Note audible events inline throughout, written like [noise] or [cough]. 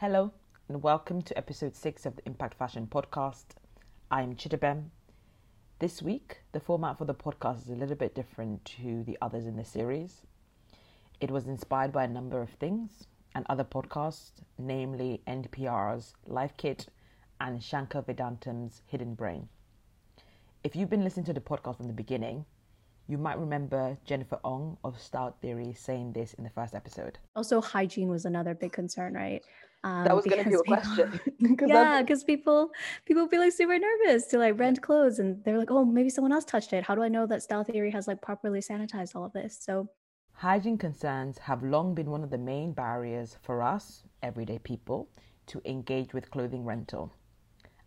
Hello, and welcome to episode 6 of the Impact Fashion Podcast. I'm Chidabem. This week, the format for the podcast is a little bit different to the others in the series. It was inspired by a number of things and other podcasts, namely NPR's Life Kit and Shankar Vedantam's Hidden Brain. If you've been listening to the podcast from the beginning, you might remember Jennifer Ong of Style Theory saying this in the first episode. Also, hygiene was another big concern, right? Um, that was going to be a question. [laughs] yeah, because people people feel like super nervous to like rent clothes, and they're like, "Oh, maybe someone else touched it. How do I know that Style Theory has like properly sanitized all of this?" So, hygiene concerns have long been one of the main barriers for us everyday people to engage with clothing rental,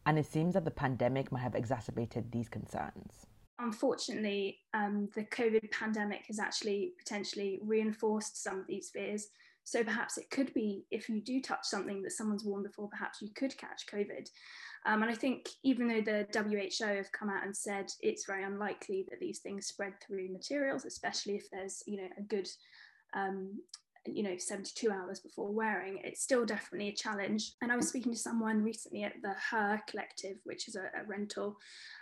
and it seems that the pandemic might have exacerbated these concerns. Unfortunately, um, the COVID pandemic has actually potentially reinforced some of these fears so perhaps it could be if you do touch something that someone's worn before, perhaps you could catch COVID. Um, and I think even though the WHO have come out and said it's very unlikely that these things spread through materials, especially if there's you know a good um, you know 72 hours before wearing it's still definitely a challenge and i was speaking to someone recently at the her collective which is a, a rental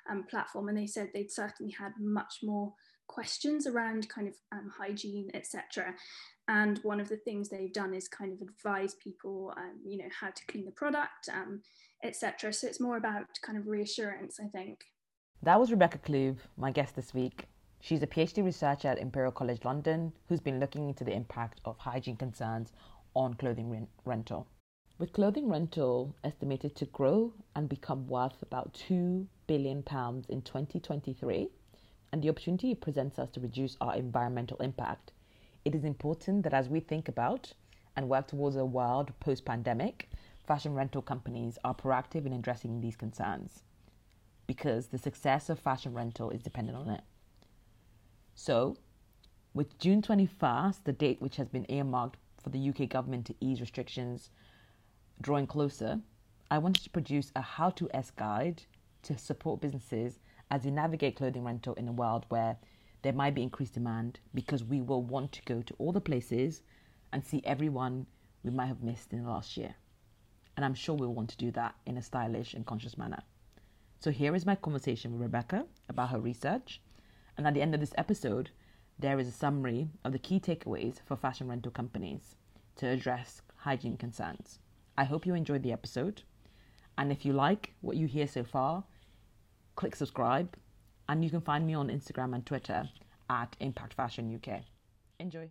um, platform and they said they'd certainly had much more questions around kind of um, hygiene etc and one of the things they've done is kind of advise people um, you know how to clean the product um, etc so it's more about kind of reassurance i think. That was rebecca Clube, my guest this week. She's a phd researcher at imperial college london who's been looking into the impact of hygiene concerns on clothing rent- rental. With clothing rental estimated to grow and become worth about 2 billion pounds in 2023 and the opportunity it presents us to reduce our environmental impact it is important that as we think about and work towards a world post pandemic, fashion rental companies are proactive in addressing these concerns because the success of fashion rental is dependent on it. So, with June 21st, the date which has been earmarked for the UK government to ease restrictions drawing closer, I wanted to produce a how to S guide to support businesses as they navigate clothing rental in a world where there might be increased demand because we will want to go to all the places and see everyone we might have missed in the last year. And I'm sure we'll want to do that in a stylish and conscious manner. So here is my conversation with Rebecca about her research. And at the end of this episode, there is a summary of the key takeaways for fashion rental companies to address hygiene concerns. I hope you enjoyed the episode. And if you like what you hear so far, click subscribe and you can find me on Instagram and Twitter at Impact Fashion UK. Enjoy.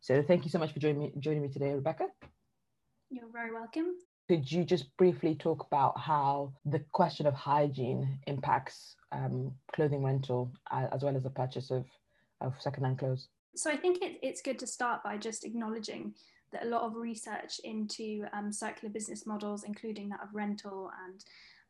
So thank you so much for joining me, joining me today, Rebecca. You're very welcome. Could you just briefly talk about how the question of hygiene impacts um, clothing rental uh, as well as the purchase of, of secondhand clothes? So I think it, it's good to start by just acknowledging that a lot of research into um, circular business models, including that of rental and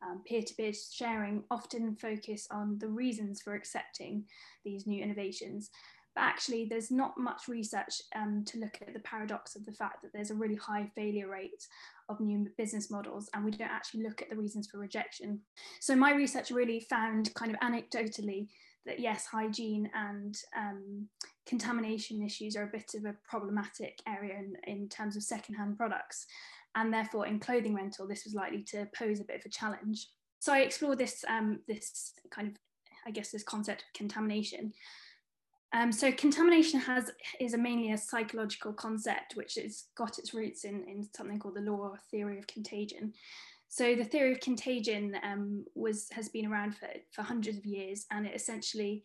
um, peer-to-peer sharing often focus on the reasons for accepting these new innovations. But actually there's not much research um, to look at the paradox of the fact that there's a really high failure rate of new business models and we don't actually look at the reasons for rejection. So my research really found kind of anecdotally that yes hygiene and um, contamination issues are a bit of a problematic area in, in terms of secondhand products and therefore in clothing rental this was likely to pose a bit of a challenge. So i explored this um, this kind of i guess this concept of contamination. Um, so contamination has is a mainly a psychological concept which has got its roots in, in something called the law or theory of contagion. So the theory of contagion um, was has been around for, for hundreds of years and it essentially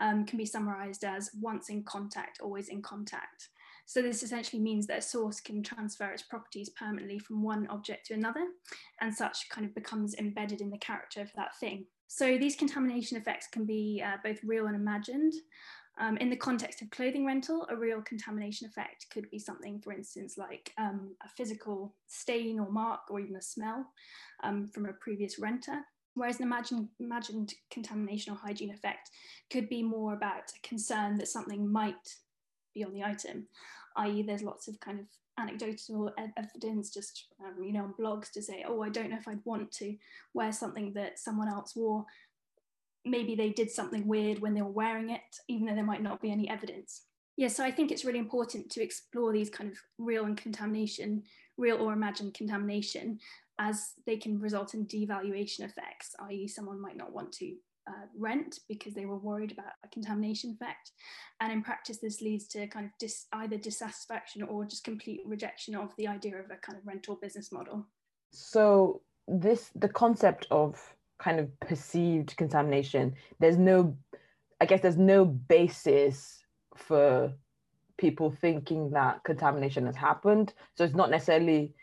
um, can be summarized as once in contact always in contact so this essentially means that a source can transfer its properties permanently from one object to another, and such kind of becomes embedded in the character of that thing. So these contamination effects can be uh, both real and imagined. Um, in the context of clothing rental, a real contamination effect could be something, for instance, like um, a physical stain or mark or even a smell um, from a previous renter. Whereas an imagined, imagined contamination or hygiene effect could be more about a concern that something might be on the item i.e. there's lots of kind of anecdotal evidence just um, you know on blogs to say oh i don't know if i'd want to wear something that someone else wore maybe they did something weird when they were wearing it even though there might not be any evidence Yeah, so I think it's really important to explore these kind of real and contamination, real or imagined contamination, as they can result in devaluation effects, i.e., someone might not want to uh, rent because they were worried about a contamination effect. And in practice, this leads to kind of dis- either dissatisfaction or just complete rejection of the idea of a kind of rental business model. So, this the concept of kind of perceived contamination, there's no, I guess, there's no basis for people thinking that contamination has happened. So, it's not necessarily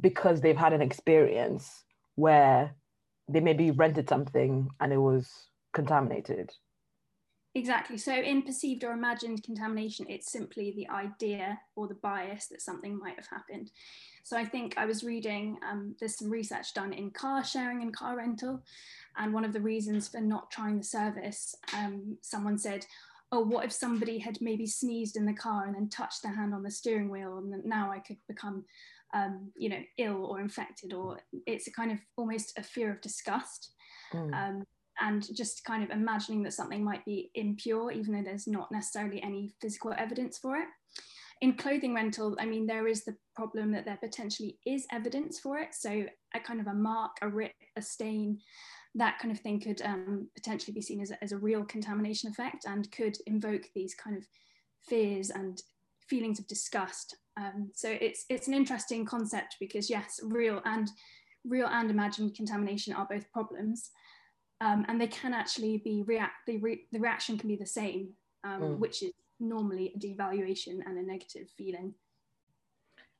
because they've had an experience where they maybe rented something and it was contaminated. Exactly. So, in perceived or imagined contamination, it's simply the idea or the bias that something might have happened. So, I think I was reading, um, there's some research done in car sharing and car rental. And one of the reasons for not trying the service, um, someone said, Oh, what if somebody had maybe sneezed in the car and then touched their hand on the steering wheel? And now I could become um, you know, ill or infected, or it's a kind of almost a fear of disgust. Mm. Um, and just kind of imagining that something might be impure, even though there's not necessarily any physical evidence for it. In clothing rental, I mean, there is the problem that there potentially is evidence for it. So, a kind of a mark, a rip, a stain, that kind of thing could um, potentially be seen as a, as a real contamination effect and could invoke these kind of fears and feelings of disgust. Um, so it's it's an interesting concept because yes, real and real and imagined contamination are both problems, um, and they can actually be react. The, re- the reaction can be the same, um, mm. which is normally a devaluation and a negative feeling.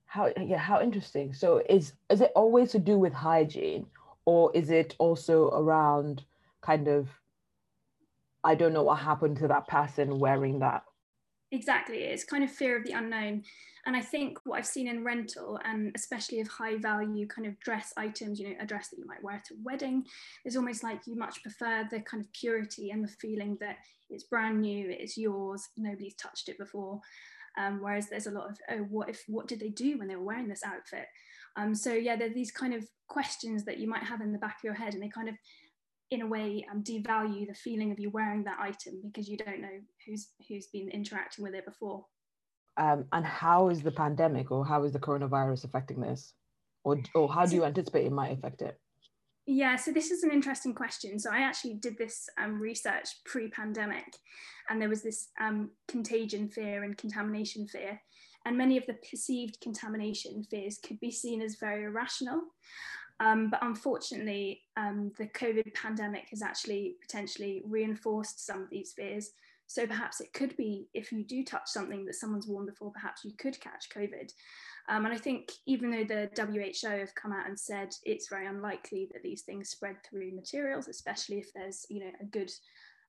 How yeah, how interesting. So is is it always to do with hygiene, or is it also around kind of I don't know what happened to that person wearing that Exactly, it's kind of fear of the unknown. And I think what I've seen in rental, and especially of high value kind of dress items, you know, a dress that you might wear to a wedding, is almost like you much prefer the kind of purity and the feeling that it's brand new, it's yours, nobody's touched it before. Um, whereas there's a lot of, oh, what if, what did they do when they were wearing this outfit? Um, so yeah, there are these kind of questions that you might have in the back of your head, and they kind of in a way um, devalue the feeling of you wearing that item because you don't know who's who's been interacting with it before um, and how is the pandemic or how is the coronavirus affecting this or, or how do you anticipate it might affect it yeah, so this is an interesting question. So I actually did this um, research pre-pandemic, and there was this um, contagion fear and contamination fear, and many of the perceived contamination fears could be seen as very irrational. Um, but unfortunately, um, the COVID pandemic has actually potentially reinforced some of these fears. So perhaps it could be if you do touch something that someone's worn before, perhaps you could catch COVID. Um, and I think even though the WHO have come out and said it's very unlikely that these things spread through materials, especially if there's you know a good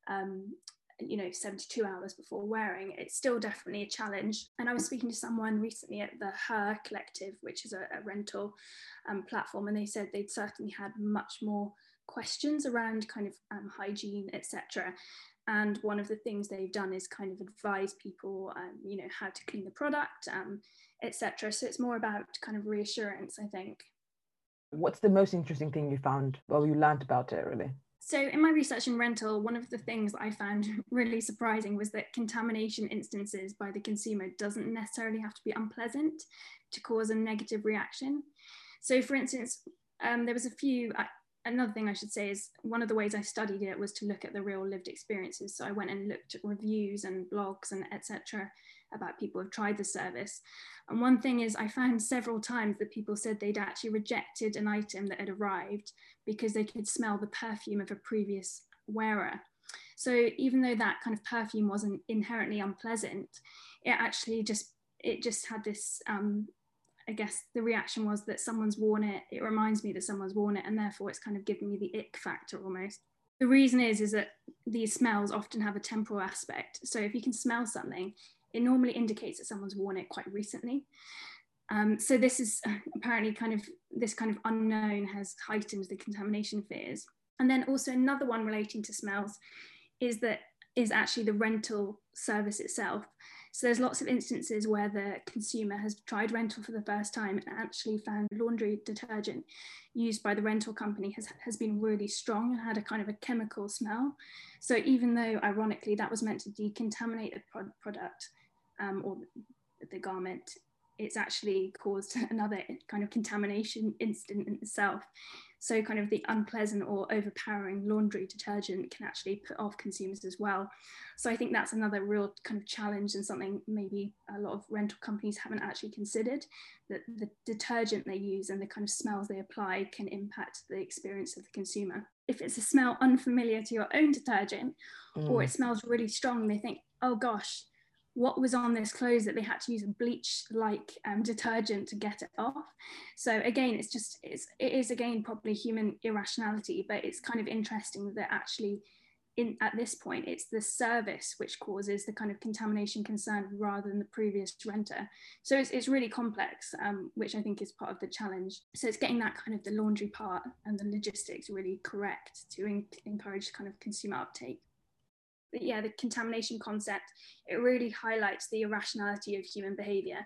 um, you know 72 hours before wearing it's still definitely a challenge. And i was speaking to someone recently at the her collective which is a, a rental um, platform and they said they'd certainly had much more questions around kind of um, hygiene etc and one of the things they've done is kind of advise people um, you know how to clean the product um, etc so it's more about kind of reassurance i think. What's the most interesting thing you found or you learned about it really so, in my research in rental, one of the things I found [laughs] really surprising was that contamination instances by the consumer doesn't necessarily have to be unpleasant to cause a negative reaction. So, for instance, um, there was a few. Another thing I should say is one of the ways I studied it was to look at the real lived experiences. So I went and looked at reviews and blogs and etc about people who've tried the service. And one thing is, I found several times that people said they'd actually rejected an item that had arrived because they could smell the perfume of a previous wearer. So even though that kind of perfume wasn't inherently unpleasant, it actually just it just had this. Um, I guess the reaction was that someone's worn it. It reminds me that someone's worn it, and therefore it's kind of giving me the ick factor almost. The reason is is that these smells often have a temporal aspect. So if you can smell something, it normally indicates that someone's worn it quite recently. Um, so this is uh, apparently kind of, this kind of unknown has heightened the contamination fears. And then also another one relating to smells is that is actually the rental service itself. So there's lots of instances where the consumer has tried rental for the first time and actually found laundry detergent used by the rental company has, has been really strong and had a kind of a chemical smell. So even though ironically that was meant to decontaminate the product, um, or the garment, it's actually caused [laughs] another kind of contamination incident in itself. So, kind of the unpleasant or overpowering laundry detergent can actually put off consumers as well. So, I think that's another real kind of challenge and something maybe a lot of rental companies haven't actually considered that the detergent they use and the kind of smells they apply can impact the experience of the consumer. If it's a smell unfamiliar to your own detergent mm. or it smells really strong, they think, oh gosh, what was on this clothes that they had to use a bleach like um, detergent to get it off. So again it's just it's it is again probably human irrationality but it's kind of interesting that actually in at this point it's the service which causes the kind of contamination concern rather than the previous renter. So it's, it's really complex um, which i think is part of the challenge. So it's getting that kind of the laundry part and the logistics really correct to in, encourage kind of consumer uptake yeah, the contamination concept, it really highlights the irrationality of human behavior.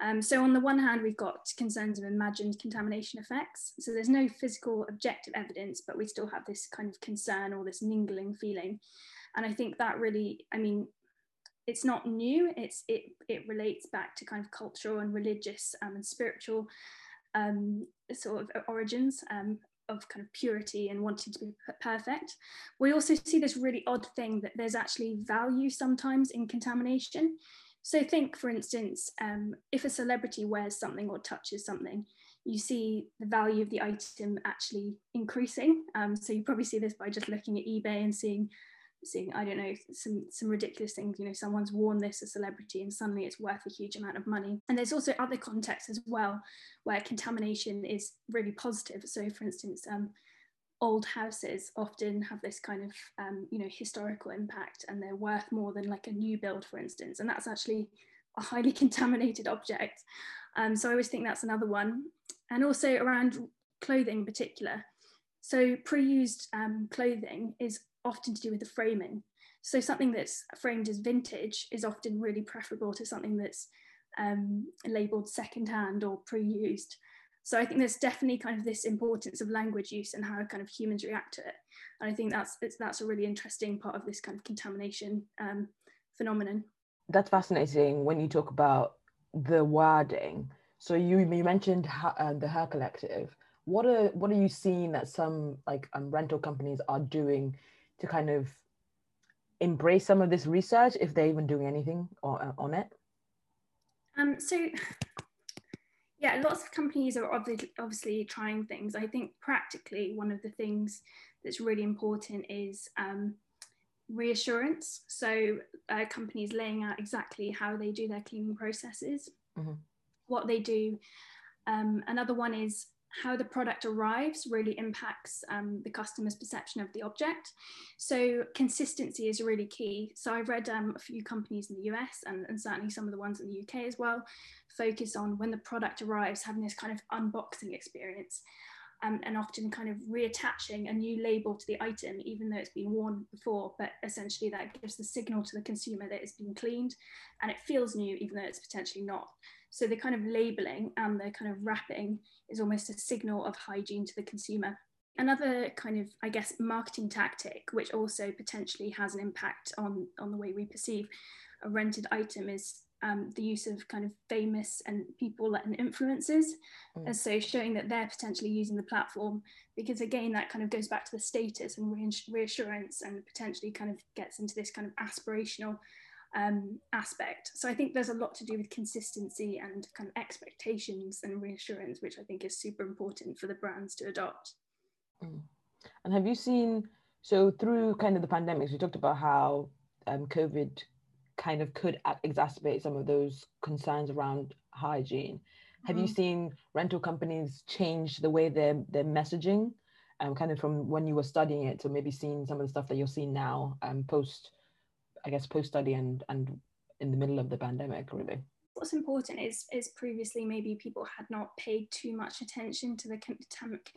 Um, so on the one hand, we've got concerns of imagined contamination effects. So there's no physical objective evidence, but we still have this kind of concern or this mingling feeling. And I think that really, I mean, it's not new. It's it it relates back to kind of cultural and religious um, and spiritual um, sort of origins um, of kind of purity and wanting to be perfect. We also see this really odd thing that there's actually value sometimes in contamination. So think, for instance, um, if a celebrity wears something or touches something, you see the value of the item actually increasing. Um, so you probably see this by just looking at eBay and seeing seeing i don't know some some ridiculous things you know someone's worn this a celebrity and suddenly it's worth a huge amount of money. And there's also other contexts as well where contamination is really positive. So for instance um, old houses often have this kind of um, you know historical impact and they're worth more than like a new build for instance. And that's actually a highly [laughs] contaminated object. Um, so i always think that's another one. And also around clothing in particular. So pre-used um, clothing is often to do with the framing. So something that's framed as vintage is often really preferable to something that's um, labeled secondhand or pre-used. So I think there's definitely kind of this importance of language use and how kind of humans react to it. And I think that's that's a really interesting part of this kind of contamination um, phenomenon. That's fascinating when you talk about the wording. So you you mentioned uh, the Her Collective. What are what are you seeing that some like um, rental companies are doing to kind of embrace some of this research if they're even doing anything on, on it? Um, so, yeah, lots of companies are obviously, obviously trying things. I think practically one of the things that's really important is um, reassurance. So, uh, companies laying out exactly how they do their cleaning processes, mm-hmm. what they do. Um, another one is how the product arrives really impacts um, the customer's perception of the object. So consistency is really key. So I've read um, a few companies in the US and, and, certainly some of the ones in the UK as well, focus on when the product arrives, having this kind of unboxing experience. Um, and often kind of reattaching a new label to the item, even though it's been worn before. But essentially, that gives the signal to the consumer that it's been cleaned and it feels new, even though it's potentially not. So the kind of labeling and the kind of wrapping is almost a signal of hygiene to the consumer. Another kind of, I guess, marketing tactic, which also potentially has an impact on, on the way we perceive a rented item, is um, the use of kind of famous and people and influencers. Mm. And so showing that they're potentially using the platform, because again, that kind of goes back to the status and reassurance and potentially kind of gets into this kind of aspirational um, aspect. So I think there's a lot to do with consistency and kind of expectations and reassurance, which I think is super important for the brands to adopt. Mm. And have you seen, so through kind of the pandemics, we talked about how um, COVID kind of could exacerbate some of those concerns around hygiene. Have mm-hmm. you seen rental companies change the way they're, they're messaging? Um, kind of from when you were studying it to maybe seeing some of the stuff that you're seeing now um, post I guess post study and and in the middle of the pandemic really. What's important is is previously maybe people had not paid too much attention to the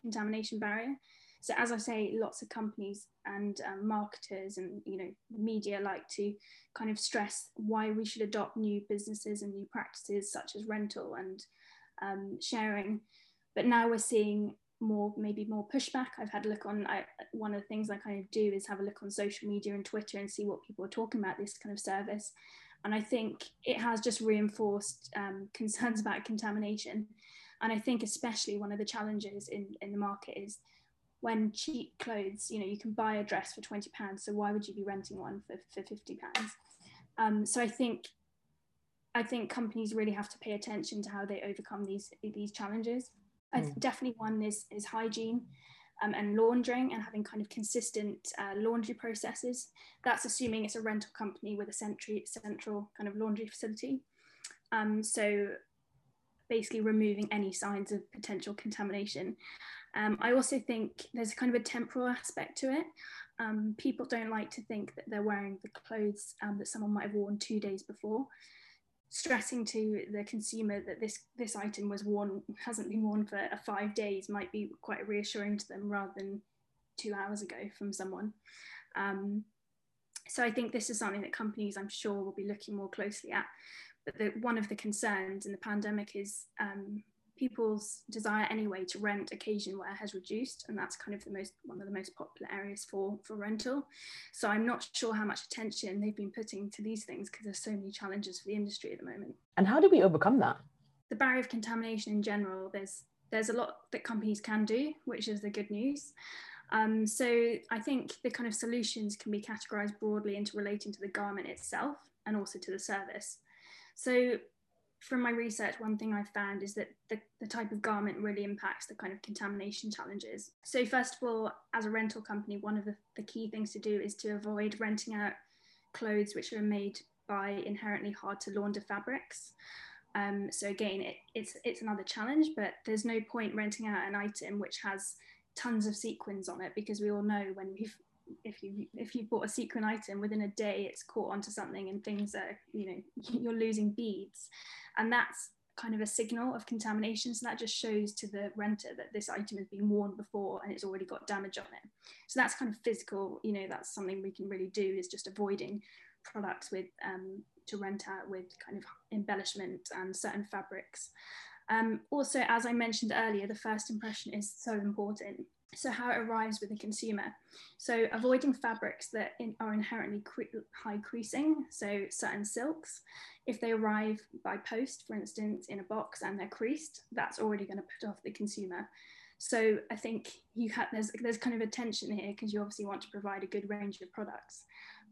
contamination barrier. So as i say lots of companies and um, marketers and you know media like to kind of stress why we should adopt new businesses and new practices such as rental and um, sharing. But now we're seeing more maybe more pushback i've had a look on I, one of the things i kind of do is have a look on social media and twitter and see what people are talking about this kind of service And I think it has just reinforced um, [laughs] concerns about contamination. And I think especially one of the challenges in, in the market is when cheap clothes, you know, you can buy a dress for 20 pounds. So why would you be renting one for, for 50 pounds? Um, so I think I think companies really have to pay attention to how they overcome these these challenges. Mm. definitely one is is hygiene um, and laundering and having kind of consistent uh, laundry processes. That's assuming it's a rental company with a central central kind of laundry facility. Um, so basically removing any signs of potential contamination. Um, I also think there's kind of a temporal aspect to it. Um, people don't like to think that they're wearing the clothes um, that someone might have worn two days before stressing to the consumer that this this item was worn hasn't been worn for a five days might be quite reassuring to them rather than two hours ago from someone. Um, so I think this is something that companies, I'm sure, will be looking more closely at. But the, one of the concerns in the pandemic is um, people's desire anyway to rent occasion wear has reduced and that's kind of the most one of the most popular areas for for rental. So i'm not sure how much attention they've been putting to these things because there's so many challenges for the industry at the moment. And how do we overcome that? The barrier of contamination in general there's there's a lot that companies can do which is the good news. Um, so i think the kind of solutions can be categorized broadly into relating to the garment itself and also to the service. So from my research, one thing I've found is that the, the type of garment really impacts the kind of contamination challenges. So, first of all, as a rental company, one of the, the key things to do is to avoid renting out clothes which are made by inherently hard to launder fabrics. Um, so again, it, it's it's another challenge, but there's no point renting out an item which has tons of sequins on it because we all know when we've if you if you bought a sequin item within a day it's caught onto something and things are you know [laughs] you're losing beads. And that's kind of a signal of contamination. So that just shows to the renter that this item has been worn before and it's already got damage on it. So that's kind of physical you know that's something we can really do is just avoiding products with um, to rent out with kind of embellishment and certain fabrics. Um, also as i mentioned earlier the first impression is so important so how it arrives with the consumer. So avoiding fabrics that in, are inherently cre high creasing, so certain silks, if they arrive by post, for instance, in a box and they're creased, that's already going to put off the consumer. So I think you have there's there's kind of a tension here because you obviously want to provide a good range of products,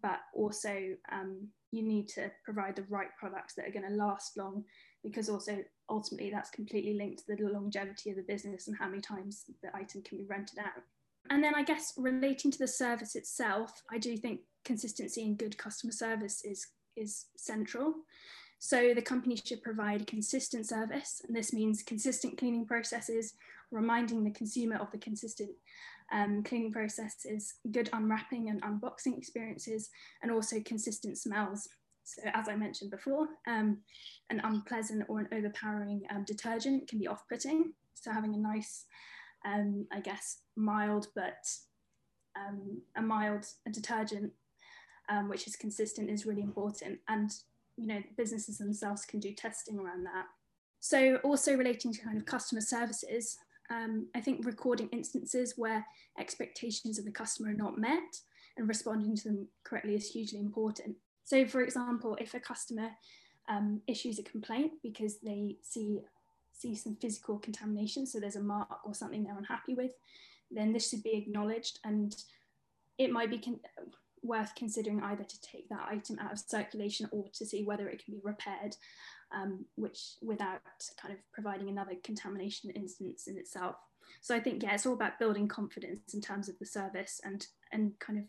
but also um, you need to provide the right products that are going to last long because also ultimately that's completely linked to the longevity of the business and how many times the item can be rented out. And then I guess relating to the service itself, I do think consistency and good customer service is, is central. So the company should provide consistent service, and this means consistent cleaning processes, reminding the consumer of the consistent um, cleaning processes, good unwrapping and unboxing experiences, and also consistent smells. So as I mentioned before, um, an unpleasant or an overpowering um, detergent can be off-putting. So having a nice, um, I guess, mild but um, a mild a detergent um, which is consistent is really important. And you know, businesses themselves can do testing around that. So also relating to kind of customer services, um, I think recording instances where expectations of the customer are not met and responding to them correctly is hugely important. So, for example, if a customer um, issues a complaint because they see see some physical contamination, so there's a mark or something they're unhappy with, then this should be acknowledged, and it might be con- worth considering either to take that item out of circulation or to see whether it can be repaired, um, which without kind of providing another contamination instance in itself. So I think yeah, it's all about building confidence in terms of the service and and kind of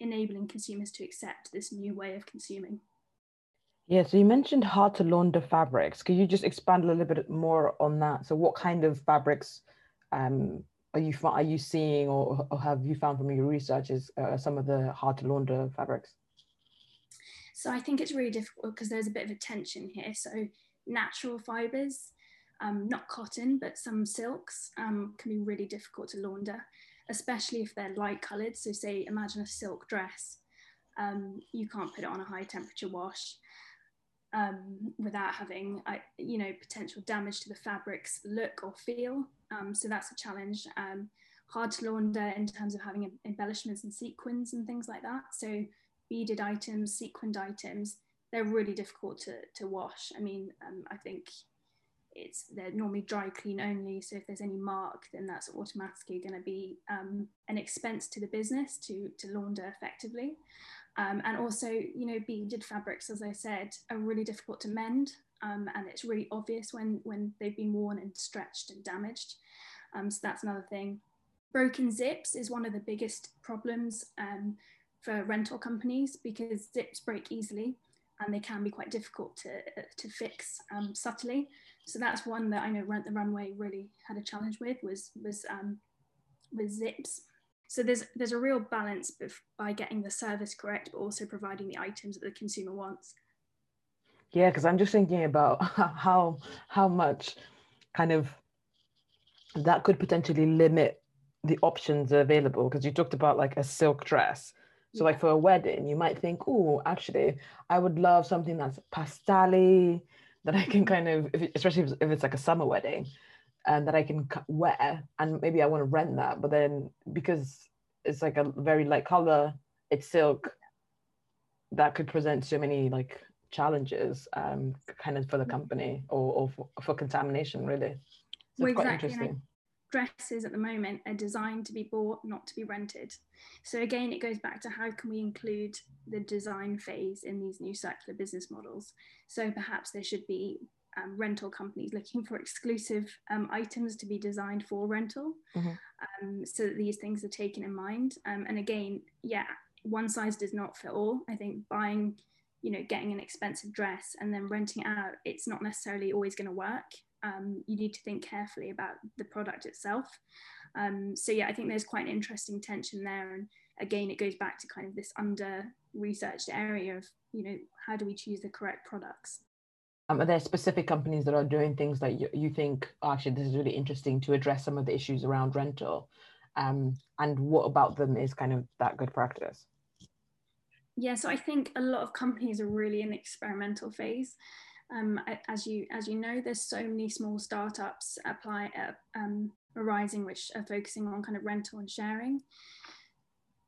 enabling consumers to accept this new way of consuming. Yeah, so you mentioned hard to launder fabrics. Could you just expand a little bit more on that? So, what kind of fabrics um, are you are you seeing, or, or have you found from your research is uh, some of the hard to launder fabrics? So, I think it's really difficult because there's a bit of a tension here. So, natural fibers, um, not cotton, but some silks um, can be really difficult to launder especially if they're light coloured. So say, imagine a silk dress. Um, you can't put it on a high temperature wash um, without having, uh, you know, potential damage to the fabric's look or feel. Um, so that's a challenge. Um, hard to launder in terms of having embellishments and sequins and things like that. So beaded items, sequined items, they're really difficult to, to wash. I mean, um, I think it's they're normally dry clean only. So if there's any mark, then that's automatically going to be um, an expense to the business to to launder effectively. Um, and also, you know, beaded fabrics, as I said, are really difficult to mend, um, and it's really obvious when when they've been worn and stretched and damaged. Um, so that's another thing. Broken zips is one of the biggest problems um, for rental companies because zips break easily and they can be quite difficult to, to fix um, subtly. So that's one that I know Rent the Runway really had a challenge with was was um, with zips. So there's there's a real balance by getting the service correct, but also providing the items that the consumer wants. Yeah, because I'm just thinking about [laughs] how how much kind of that could potentially limit the options available. Because you talked about like a silk dress. So like for a wedding, you might think, oh, actually, I would love something that's pastel that I can kind of, if, especially if it's like a summer wedding, and that I can wear, and maybe I want to rent that. But then because it's like a very light color, it's silk. That could present so many like challenges, um, kind of for the company or, or for, for contamination, really. So well, exactly dresses at the moment are designed to be bought, not to be rented. So again, it goes back to how can we include the design phase in these new circular business models. So perhaps there should be um, rental companies looking for exclusive um, items to be designed for rental, mm-hmm. um, so that these things are taken in mind. Um, and again, yeah, one size does not fit all. I think buying, you know, getting an expensive dress and then renting out, it's not necessarily always going to work um, you need to think carefully about the product itself. Um, so yeah, I think there's quite an interesting tension there. And again, it goes back to kind of this under researched area of, you know, how do we choose the correct products? Um, are there specific companies that are doing things that you, you think, oh, actually, this is really interesting to address some of the issues around rental? Um, and what about them is kind of that good practice? Yeah, so I think a lot of companies are really in the experimental phase. Um, as you as you know, there's so many small startups apply uh, um, arising which are focusing on kind of rental and sharing.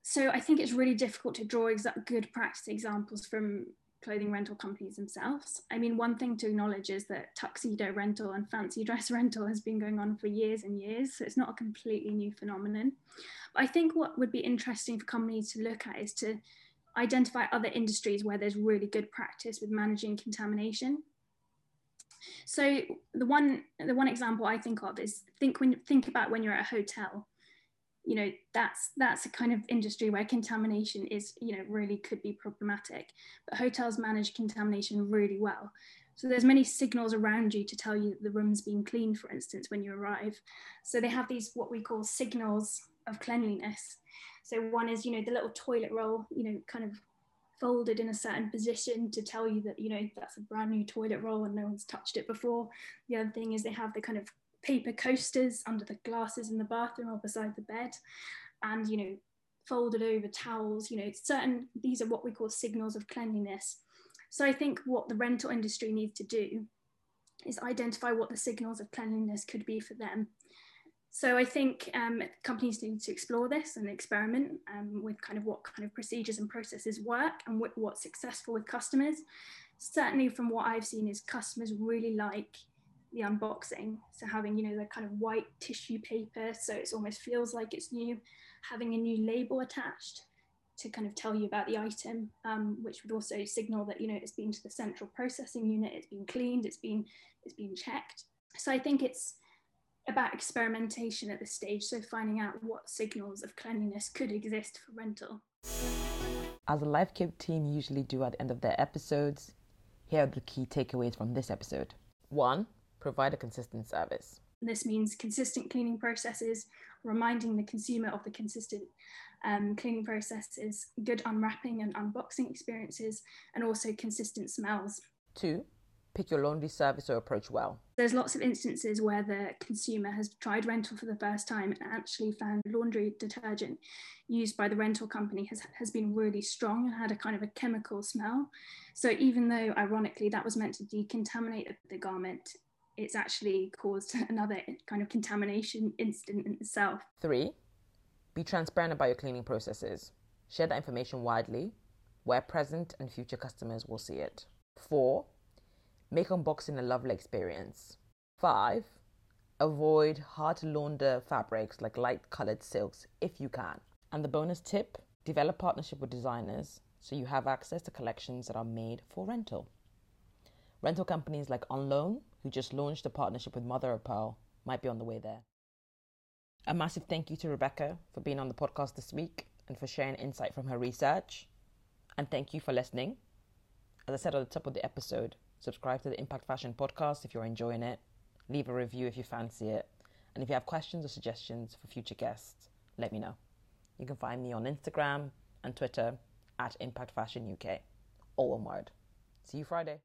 So I think it's really difficult to draw good practice examples from clothing rental companies themselves. I mean, one thing to acknowledge is that tuxedo rental and fancy dress [laughs] rental has been going on for years and years, so it's not a completely new phenomenon. But I think what would be interesting for companies to look at is to identify other industries where there's really good practice with managing contamination so the one the one example I think of is think when think about when you're at a hotel. You know that's that's a kind of industry where contamination is you know really could be problematic, but hotels manage contamination really well. So there's many signals around you to tell you that the room's been cleaned, for instance, when you arrive. So they have these what we call signals of cleanliness. So one is, you know, the little toilet roll, you know, kind of folded in a certain position to tell you that you know that's a brand new toilet roll and no one's touched it before. The other thing is they have the kind of paper coasters under the glasses in the bathroom or beside the bed and you know folded over towels you know certain these are what we call signals of cleanliness. So i think what the rental industry needs to do is identify what the signals of cleanliness could be for them so I think um, companies need to explore this and experiment um, with kind of what kind of procedures and processes work and what, what's successful with customers. Certainly from what I've seen is customers really like the unboxing. So having, you know, the kind of white tissue paper, so it almost feels like it's new, having a new label attached to kind of tell you about the item, um, which would also signal that, you know, it's been to the central processing unit, it's been cleaned, it's been, it's been checked. So I think it's, about experimentation at this stage, so finding out what signals of cleanliness could exist for rental. As the Life Kit team usually do at the end of their episodes, here are the key takeaways from this episode. One, provide a consistent service. This means consistent cleaning processes, reminding the consumer of the consistent um, cleaning processes, good unwrapping and unboxing experiences, and also consistent smells. Two, pick your laundry service or approach well. There's lots of instances where the consumer has tried rental for the first time and actually found laundry detergent used by the rental company has, has been really strong and had a kind of a chemical smell. So even though ironically that was meant to decontaminate the garment, it's actually caused [laughs] another kind of contamination incident in itself. Three, be transparent about your cleaning processes. Share that information widely where present and future customers will see it. Four, make unboxing a lovely experience. Five, avoid hard to launder fabrics like light colored silks if you can. And the bonus tip develop partnership with designers so you have access to collections that are made for rental. Rental companies like On Loan, who just launched a partnership with Mother of Pearl, might be on the way there. A massive thank you to Rebecca for being on the podcast this week and for sharing insight from her research. And thank you for listening. As I said at the top of the episode, subscribe to the Impact Fashion podcast if you're enjoying it, leave a review if you fancy it, and if you have questions or suggestions for future guests, let me know. You can find me on Instagram and Twitter at Impact Fashion UK, all one word. See you Friday.